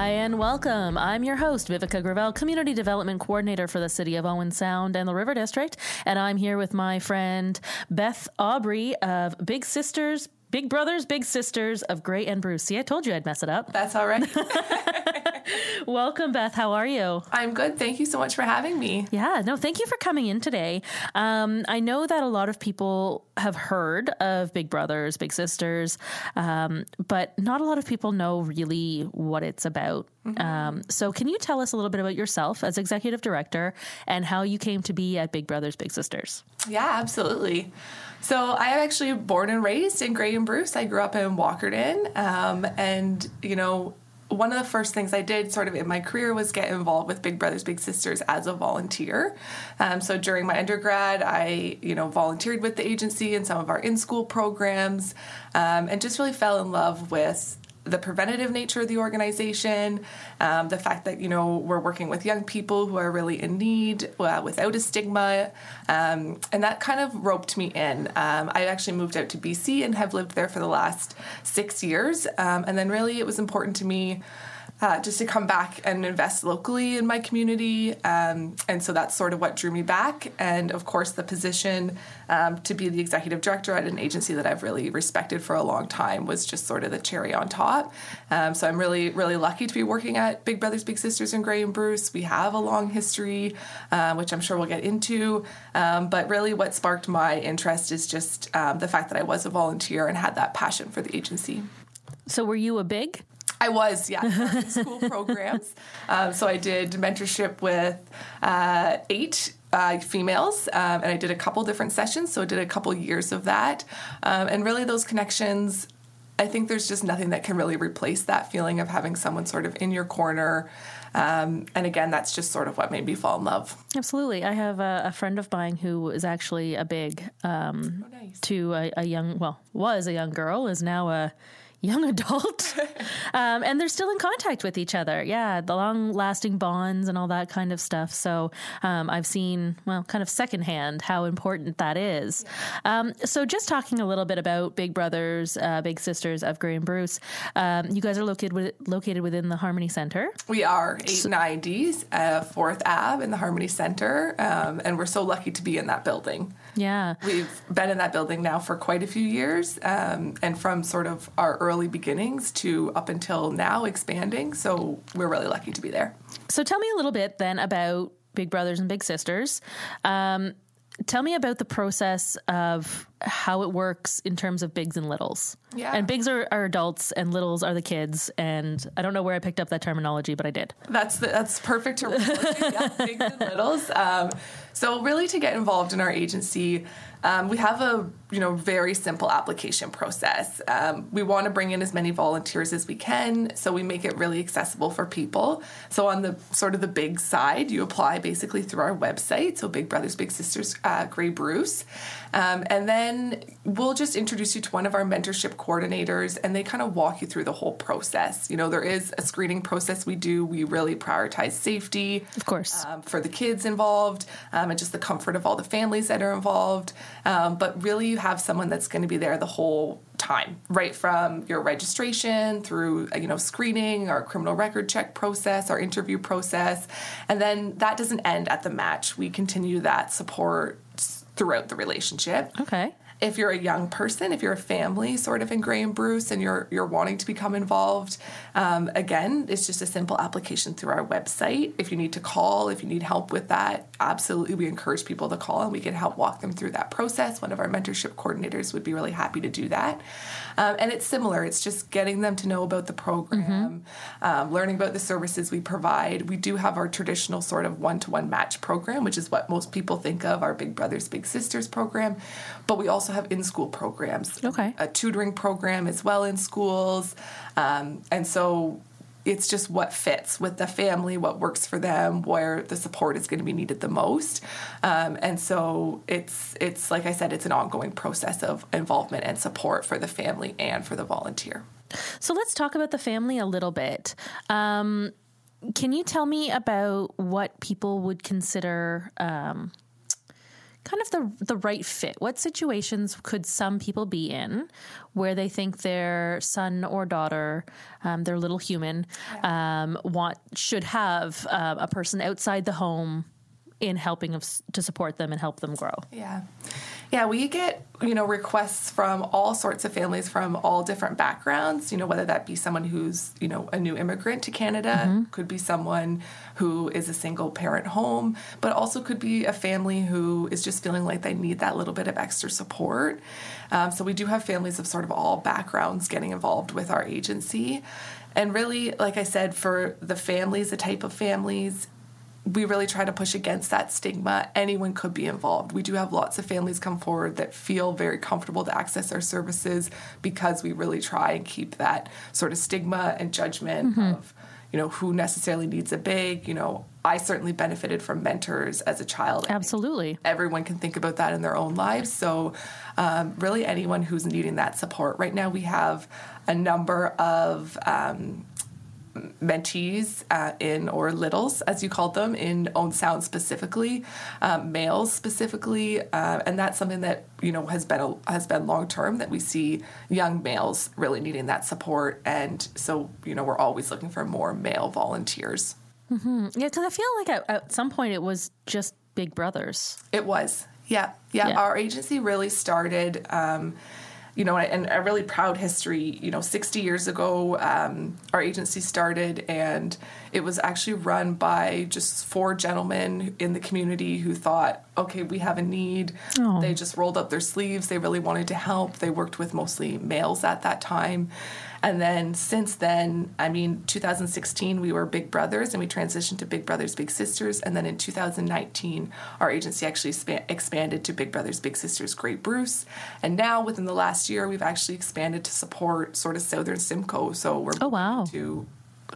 Hi and welcome. I'm your host, Viveca Gravel, Community Development Coordinator for the City of Owen Sound and the River District. And I'm here with my friend Beth Aubrey of Big Sisters, Big Brothers, Big Sisters of Grey and Bruce. See, I told you I'd mess it up. That's all right. Welcome, Beth. How are you? I'm good. Thank you so much for having me. Yeah, no, thank you for coming in today. Um, I know that a lot of people have heard of Big Brothers, Big Sisters, um, but not a lot of people know really what it's about. Mm-hmm. Um, so, can you tell us a little bit about yourself as executive director and how you came to be at Big Brothers, Big Sisters? Yeah, absolutely. So I am actually born and raised in Grey and Bruce. I grew up in Walkerton, um, and you know one of the first things I did sort of in my career was get involved with Big Brothers Big Sisters as a volunteer. Um, so during my undergrad, I you know volunteered with the agency in some of our in school programs, um, and just really fell in love with the preventative nature of the organization, um, the fact that you know we're working with young people who are really in need uh, without a stigma, um, and that kind of roped me in. Um, I actually moved out to BC and have lived there for the last six years, um, and then really it was important to me uh, just to come back and invest locally in my community. Um, and so that's sort of what drew me back. And of course, the position um, to be the executive director at an agency that I've really respected for a long time was just sort of the cherry on top. Um, so I'm really, really lucky to be working at Big Brothers Big Sisters and Grey and Bruce. We have a long history, uh, which I'm sure we'll get into. Um, but really, what sparked my interest is just um, the fact that I was a volunteer and had that passion for the agency. So, were you a big? I was, yeah, school programs. Um, so I did mentorship with uh, eight uh, females, um, and I did a couple different sessions. So I did a couple years of that, um, and really those connections. I think there's just nothing that can really replace that feeling of having someone sort of in your corner. Um, and again, that's just sort of what made me fall in love. Absolutely. I have a, a friend of mine who is actually a big um, oh, nice. to a, a, young, well, was a young girl, is now a young adult. um, and they're still in contact with each other. Yeah, the long lasting bonds and all that kind of stuff. So um, I've seen, well, kind of secondhand how important that is. Um, so just talking a little bit about Big Brothers, uh, Big Sisters of Grey and Bruce, um, you guys are located, with, located within the Harmony Center. We are 890s, uh, 4th Ave in the Harmony Center. Um, and we're so lucky to be in that building. Yeah. We've been in that building now for quite a few years. Um, and from sort of our early beginnings to up until now expanding. So we're really lucky to be there. So tell me a little bit then about Big Brothers and Big Sisters. Um, tell me about the process of how it works in terms of bigs and littles. Yeah. And bigs are, are adults and littles are the kids. And I don't know where I picked up that terminology, but I did. That's the, that's perfect terminology. yeah, bigs and littles. Um, so really to get involved in our agency, um, we have a you know very simple application process. Um, we want to bring in as many volunteers as we can, so we make it really accessible for people. So on the sort of the big side, you apply basically through our website. So Big Brothers Big Sisters uh, Grey Bruce, um, and then we'll just introduce you to one of our mentorship coordinators, and they kind of walk you through the whole process. You know there is a screening process we do. We really prioritize safety, of course, um, for the kids involved, um, and just the comfort of all the families that are involved. Um, but really, you have someone that's going to be there the whole time, right from your registration through you know screening, our criminal record check process, our interview process, and then that doesn't end at the match. We continue that support throughout the relationship. Okay if you're a young person, if you're a family sort of in and Bruce and you're you're wanting to become involved, um, again, it's just a simple application through our website. If you need to call, if you need help with that, absolutely, we encourage people to call and we can help walk them through that process. One of our mentorship coordinators would be really happy to do that. Um, and it's similar. It's just getting them to know about the program, mm-hmm. um, learning about the services we provide. We do have our traditional sort of one-to-one match program, which is what most people think of our Big Brothers Big Sisters program, but we also have in-school programs. Okay, a tutoring program as well in schools, um, and so it's just what fits with the family, what works for them, where the support is going to be needed the most. Um, and so it's it's like I said, it's an ongoing process of involvement and support for the family and for the volunteer. So let's talk about the family a little bit. Um, can you tell me about what people would consider um, kind of the the right fit. What situations could some people be in where they think their son or daughter, um, their little human, yeah. um, want should have uh, a person outside the home in helping of, to support them and help them grow. Yeah. Yeah, we get, you know, requests from all sorts of families from all different backgrounds, you know, whether that be someone who's, you know, a new immigrant to Canada, mm-hmm. could be someone who is a single parent home, but also could be a family who is just feeling like they need that little bit of extra support. Um, so we do have families of sort of all backgrounds getting involved with our agency. And really, like I said, for the families, the type of families, we really try to push against that stigma. Anyone could be involved. We do have lots of families come forward that feel very comfortable to access our services because we really try and keep that sort of stigma and judgment mm-hmm. of, you know, who necessarily needs a big, you know, I certainly benefited from mentors as a child. Absolutely. Everyone can think about that in their own lives. So, um, really, anyone who's needing that support. Right now, we have a number of um, mentees uh, in or littles as you called them in Owen Sound specifically um, males specifically uh, and that's something that you know has been a, has been long term that we see young males really needing that support. And so you know we're always looking for more male volunteers. Mm-hmm. yeah because i feel like at, at some point it was just big brothers. It was. Yeah. Yeah, yeah. our agency really started um, you know, and a really proud history. You know, 60 years ago, um, our agency started, and it was actually run by just four gentlemen in the community who thought, okay, we have a need. Oh. They just rolled up their sleeves. They really wanted to help. They worked with mostly males at that time. And then since then, I mean, 2016, we were Big Brothers and we transitioned to Big Brothers Big Sisters. And then in 2019, our agency actually span- expanded to Big Brothers Big Sisters Grey Bruce. And now within the last year, we've actually expanded to support sort of Southern Simcoe. So we're oh, wow. to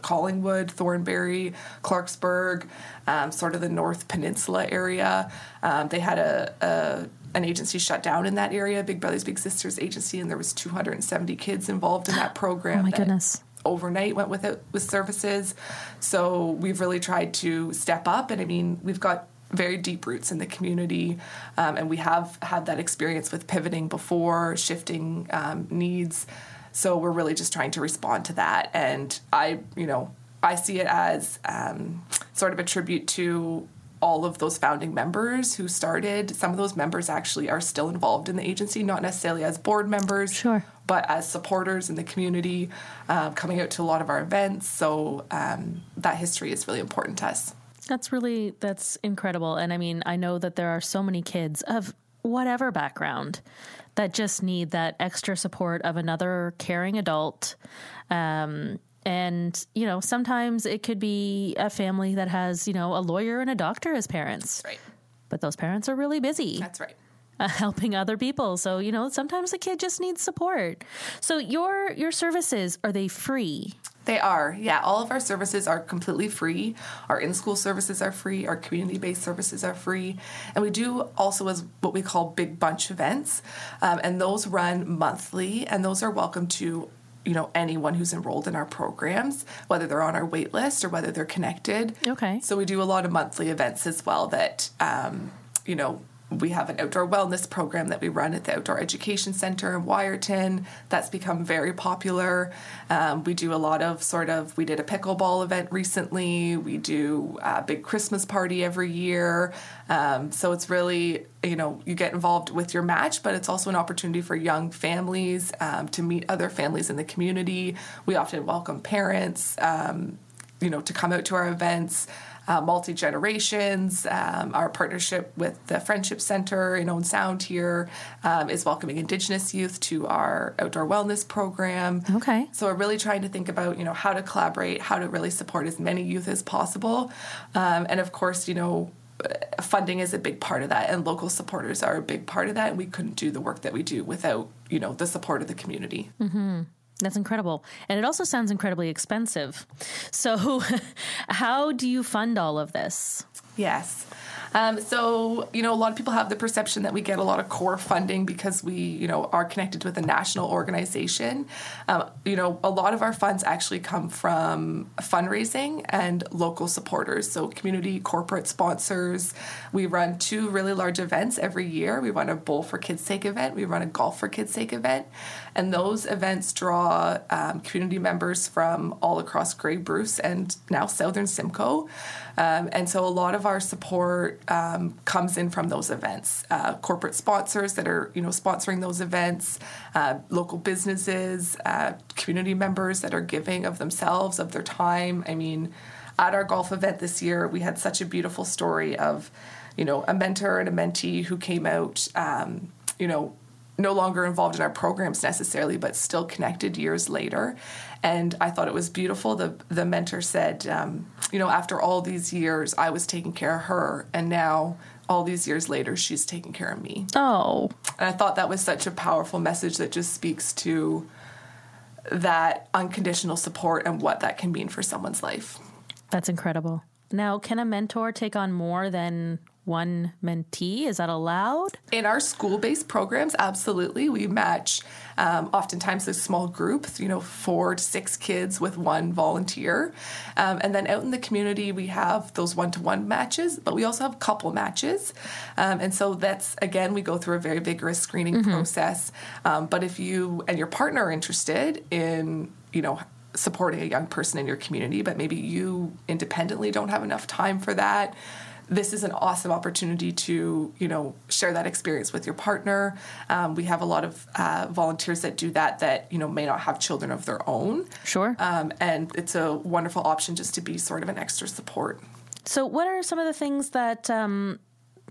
Collingwood, Thornbury, Clarksburg, um, sort of the North Peninsula area. Um, they had a, a an agency shut down in that area, Big Brothers Big Sisters agency, and there was 270 kids involved in that program. oh my goodness! Overnight went with it with services, so we've really tried to step up. And I mean, we've got very deep roots in the community, um, and we have had that experience with pivoting before, shifting um, needs. So we're really just trying to respond to that. And I, you know, I see it as um, sort of a tribute to all of those founding members who started. Some of those members actually are still involved in the agency, not necessarily as board members, sure. but as supporters in the community, um, coming out to a lot of our events. So um, that history is really important to us. That's really that's incredible, and I mean, I know that there are so many kids of whatever background that just need that extra support of another caring adult. Um, and, you know, sometimes it could be a family that has, you know, a lawyer and a doctor as parents. That's right. But those parents are really busy. That's right. Uh, helping other people. So, you know, sometimes a kid just needs support. So, your your services are they free? They are. Yeah, all of our services are completely free. Our in-school services are free, our community-based services are free, and we do also as what we call big bunch events. Um, and those run monthly and those are welcome to you know anyone who's enrolled in our programs whether they're on our wait list or whether they're connected. Okay. So we do a lot of monthly events as well that um, you know we have an outdoor wellness program that we run at the Outdoor Education Center in Wiarton. That's become very popular. Um, we do a lot of sort of, we did a pickleball event recently. We do a big Christmas party every year. Um, so it's really, you know, you get involved with your match, but it's also an opportunity for young families um, to meet other families in the community. We often welcome parents, um, you know, to come out to our events uh, multi generations. Um, our partnership with the Friendship Center in Owen Sound here um, is welcoming Indigenous youth to our outdoor wellness program. Okay. So we're really trying to think about you know how to collaborate, how to really support as many youth as possible, um, and of course you know funding is a big part of that and local supporters are a big part of that and we couldn't do the work that we do without you know the support of the community mm-hmm. That's incredible. And it also sounds incredibly expensive. So, how do you fund all of this? Yes. Um, so, you know, a lot of people have the perception that we get a lot of core funding because we, you know, are connected with a national organization. Um, you know, a lot of our funds actually come from fundraising and local supporters. So, community corporate sponsors. We run two really large events every year. We run a Bowl for Kids Sake event, we run a Golf for Kids Sake event. And those events draw um, community members from all across Grey Bruce and now Southern Simcoe. Um, and so a lot of our support um, comes in from those events. Uh, corporate sponsors that are, you know, sponsoring those events, uh, local businesses, uh, community members that are giving of themselves, of their time. I mean, at our golf event this year, we had such a beautiful story of, you know, a mentor and a mentee who came out, um, you know, no longer involved in our programs necessarily, but still connected years later. And I thought it was beautiful. The the mentor said, um, you know, after all these years, I was taking care of her, and now all these years later, she's taking care of me. Oh, and I thought that was such a powerful message that just speaks to that unconditional support and what that can mean for someone's life. That's incredible. Now, can a mentor take on more than one mentee? Is that allowed? In our school based programs, absolutely. We match um, oftentimes a small group, you know, four to six kids with one volunteer. Um, and then out in the community, we have those one to one matches, but we also have couple matches. Um, and so that's, again, we go through a very vigorous screening mm-hmm. process. Um, but if you and your partner are interested in, you know, supporting a young person in your community, but maybe you independently don't have enough time for that this is an awesome opportunity to you know share that experience with your partner. Um, we have a lot of uh, volunteers that do that that you know may not have children of their own. Sure. Um, and it's a wonderful option just to be sort of an extra support. So, what are some of the things that um,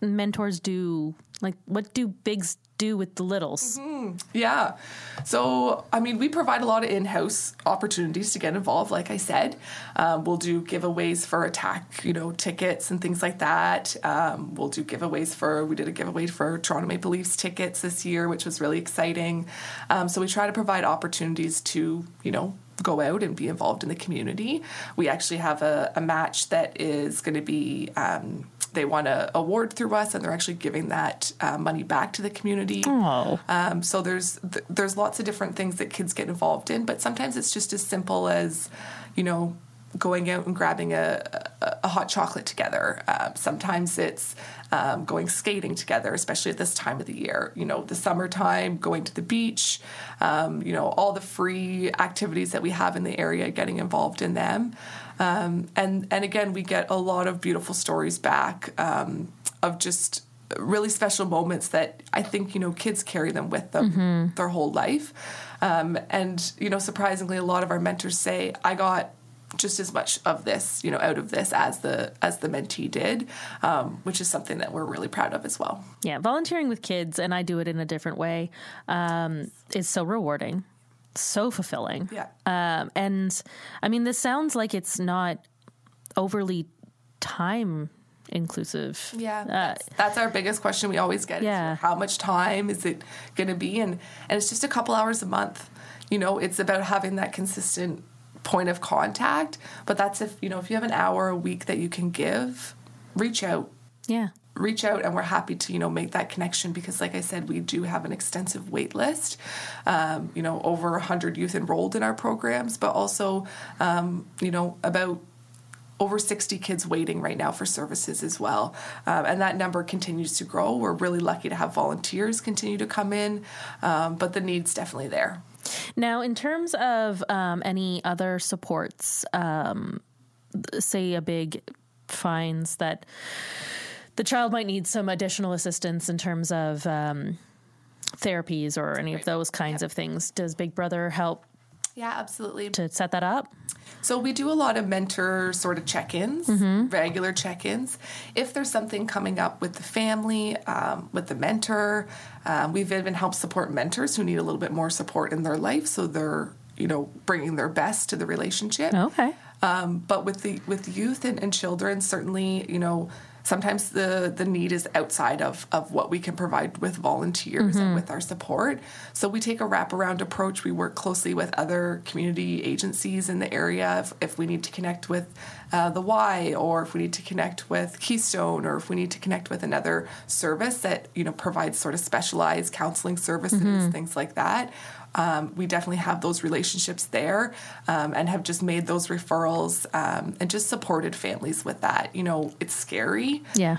mentors do? Like, what do bigs do with the littles? Mm-hmm. Yeah. So, I mean, we provide a lot of in house opportunities to get involved, like I said. Um, we'll do giveaways for attack, you know, tickets and things like that. Um, we'll do giveaways for, we did a giveaway for Toronto Maple Leafs tickets this year, which was really exciting. Um, so, we try to provide opportunities to, you know, go out and be involved in the community. We actually have a, a match that is going to be um, they won a award through us, and they're actually giving that uh, money back to the community. Oh. Um, so there's th- there's lots of different things that kids get involved in, but sometimes it's just as simple as, you know, going out and grabbing a, a, a hot chocolate together. Uh, sometimes it's um, going skating together, especially at this time of the year. You know, the summertime, going to the beach, um, you know, all the free activities that we have in the area, getting involved in them. Um, and and again, we get a lot of beautiful stories back um, of just really special moments that I think you know kids carry them with them mm-hmm. their whole life. Um, and you know, surprisingly, a lot of our mentors say, "I got." just as much of this, you know, out of this as the as the mentee did, um, which is something that we're really proud of as well. Yeah, volunteering with kids, and I do it in a different way, um, is so rewarding so fulfilling. Yeah. Um, and I mean, this sounds like it's not overly time inclusive. Yeah, uh, that's, that's, our biggest question we always get. Yeah, how much time is it going to be? And and it's just a couple hours a month. You know, it's about having that consistent point of contact. But that's if you know if you have an hour a week that you can give, reach out. Yeah reach out and we're happy to you know make that connection because like i said we do have an extensive wait list um, you know over 100 youth enrolled in our programs but also um, you know about over 60 kids waiting right now for services as well. Um, and that number continues to grow. We're really lucky to have volunteers continue to come in, um, but the need's definitely there. Now, in terms of um, any other supports, um, say a big finds that the child might need some additional assistance in terms of um, therapies or any of those kinds of things. Does Big Brother help? Yeah, absolutely. To set that up? So we do a lot of mentor sort of check-ins, mm-hmm. regular check-ins. If there's something coming up with the family, um, with the mentor, um, we've even helped support mentors who need a little bit more support in their life, so they're you know bringing their best to the relationship. Okay. Um, but with the with youth and, and children, certainly you know sometimes the the need is outside of of what we can provide with volunteers and with our support. So we take a wraparound approach. We work closely with other community agencies in the area if, if we need to connect with uh, the Y, or if we need to connect with Keystone, or if we need to connect with another service that you know provides sort of specialized counseling services, things like that. Um, we definitely have those relationships there um, and have just made those referrals um, and just supported families with that. You know, it's scary Yeah.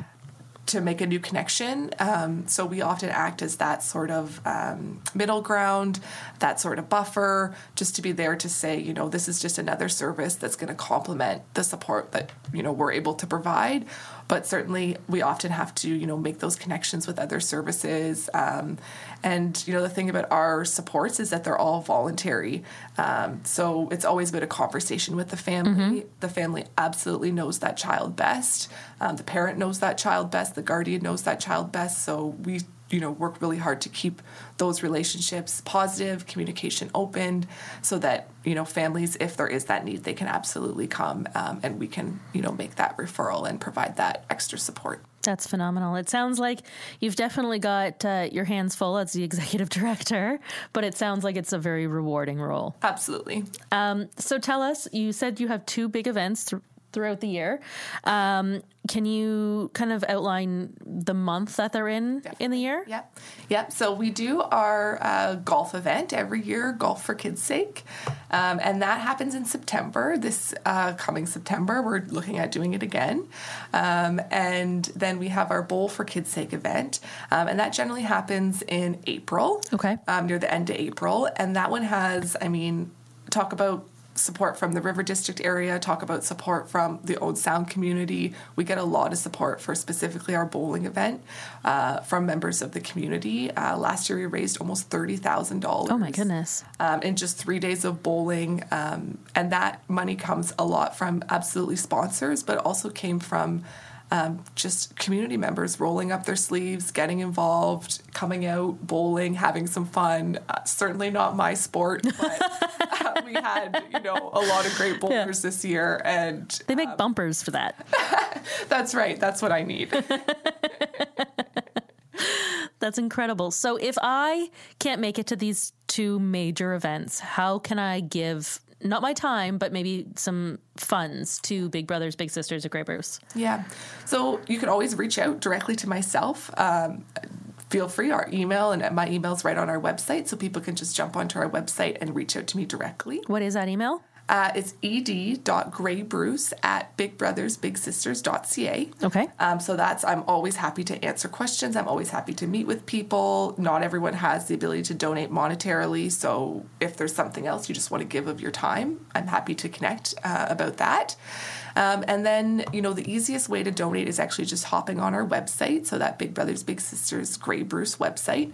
To make a new connection. Um, so we often act as that sort of um, middle ground, that sort of buffer, just to be there to say, you know, this is just another service that's going to complement the support that, you know, we're able to provide. But certainly we often have to, you know, make those connections with other services. Um, and, you know, the thing about our supports is that they're all voluntary. Um, so it's always been a conversation with the family. The family absolutely knows that child best. Um, the parent knows that child best. The guardian knows that child best. So we, you know, work really hard to keep those relationships positive, communication opened, so that you know families, if there is that need, they can absolutely come um, and we can, you know, make that referral and provide that extra support. That's phenomenal. It sounds like you've definitely got uh, your hands full as the executive director, but it sounds like it's a very rewarding role. Absolutely. Um, so tell us, you said you have two big events th- throughout the year. Um, can you kind of outline the month that they're in in the year? Yep. Yep. So we do our uh, golf event every year, Golf for Kids' Sake. Um, and that happens in September. This uh, coming September, we're looking at doing it again. Um, and then we have our Bowl for Kids' Sake event. Um, and that generally happens in April. Okay. Um, near the end of April. And that one has, I mean, talk about support from the River District area, talk about support from the Owen Sound community. We get a lot of support for specifically our bowling event uh, from members of the community. Uh, last year we raised almost $30,000. Oh my goodness. Um, in just three days of bowling. Um, and that money comes a lot from absolutely sponsors, but also came from um, just community members rolling up their sleeves, getting involved, coming out, bowling, having some fun. Uh, certainly not my sport, but uh, we had, you know, a lot of great bowlers this year. And They make bumpers for that. that's right. That's what I need. That's incredible. So if I can't make it to these two major events, how can I give not my time, but maybe some funds to Big Brothers Big Sisters of Grey Bruce? Yeah. So you can always reach out directly to myself. Um, feel free. Our email and my email's right on our website, so people can just jump onto our website and reach out to me directly. What is that email? Uh, it's ed.graybruce at bigbrothersbigsisters.ca. Okay. Um, so that's, I'm always happy to answer questions. I'm always happy to meet with people. Not everyone has the ability to donate monetarily. So if there's something else you just want to give of your time, I'm happy to connect uh, about that. Um, and then, you know, the easiest way to donate is actually just hopping on our website. So that Big Brothers Big Sisters Grey Bruce website.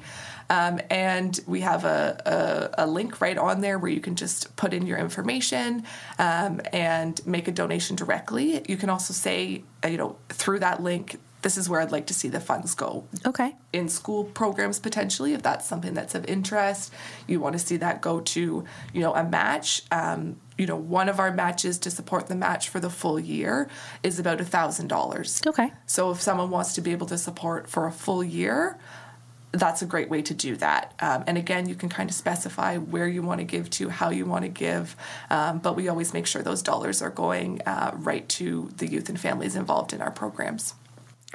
Um, and we have a, a, a, link right on there where you can just put in your information um, and make a donation directly. You can also say, uh, you know, through that link, this is where I'd like to see the funds go. Okay. In school programs potentially, if that's something that's of interest, you want to see that go to, you know, a match. Um, you know, one of our matches to support the match for the full year is about a thousand dollars. Okay. So if someone wants to be able to support for a full year, that's a great way to do that. Um, and again, you can kind of specify where you want to give to, how you want to give, um, but we always make sure those dollars are going uh, right to the youth and families involved in our programs.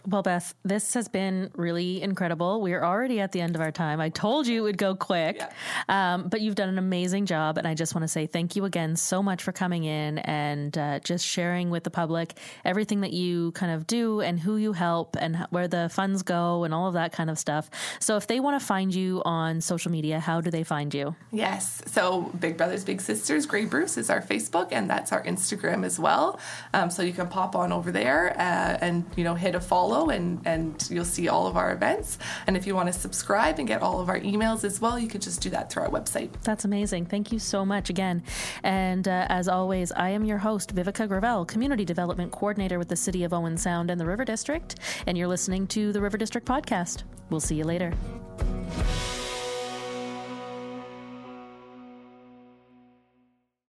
Well, Beth, this has been really incredible. We are already at the end of our time. I told you it would go quick, Yeah. um, but you've done an amazing job. And I just want to say thank you again so much for coming in and uh, just sharing with the public everything that you kind of do and who you help and where the funds go and all of that kind of stuff. So, if they want to find you on social media, how do they find you? Yes. So Big Brothers Big Sisters Grey Bruce is our Facebook, and that's our Instagram as well. Um, so you can pop on over there uh, and you know hit a follow, and and you'll see all of our events. And if you want to subscribe and get all of our emails as well, you can just do that through our website. That's amazing. Thank you so much again. And uh, as always, I am your host, Viveca Gravel, Community Development Coordinator with the City of Owen Sound and the River District. And you're listening to the River District Podcast. We'll see you later.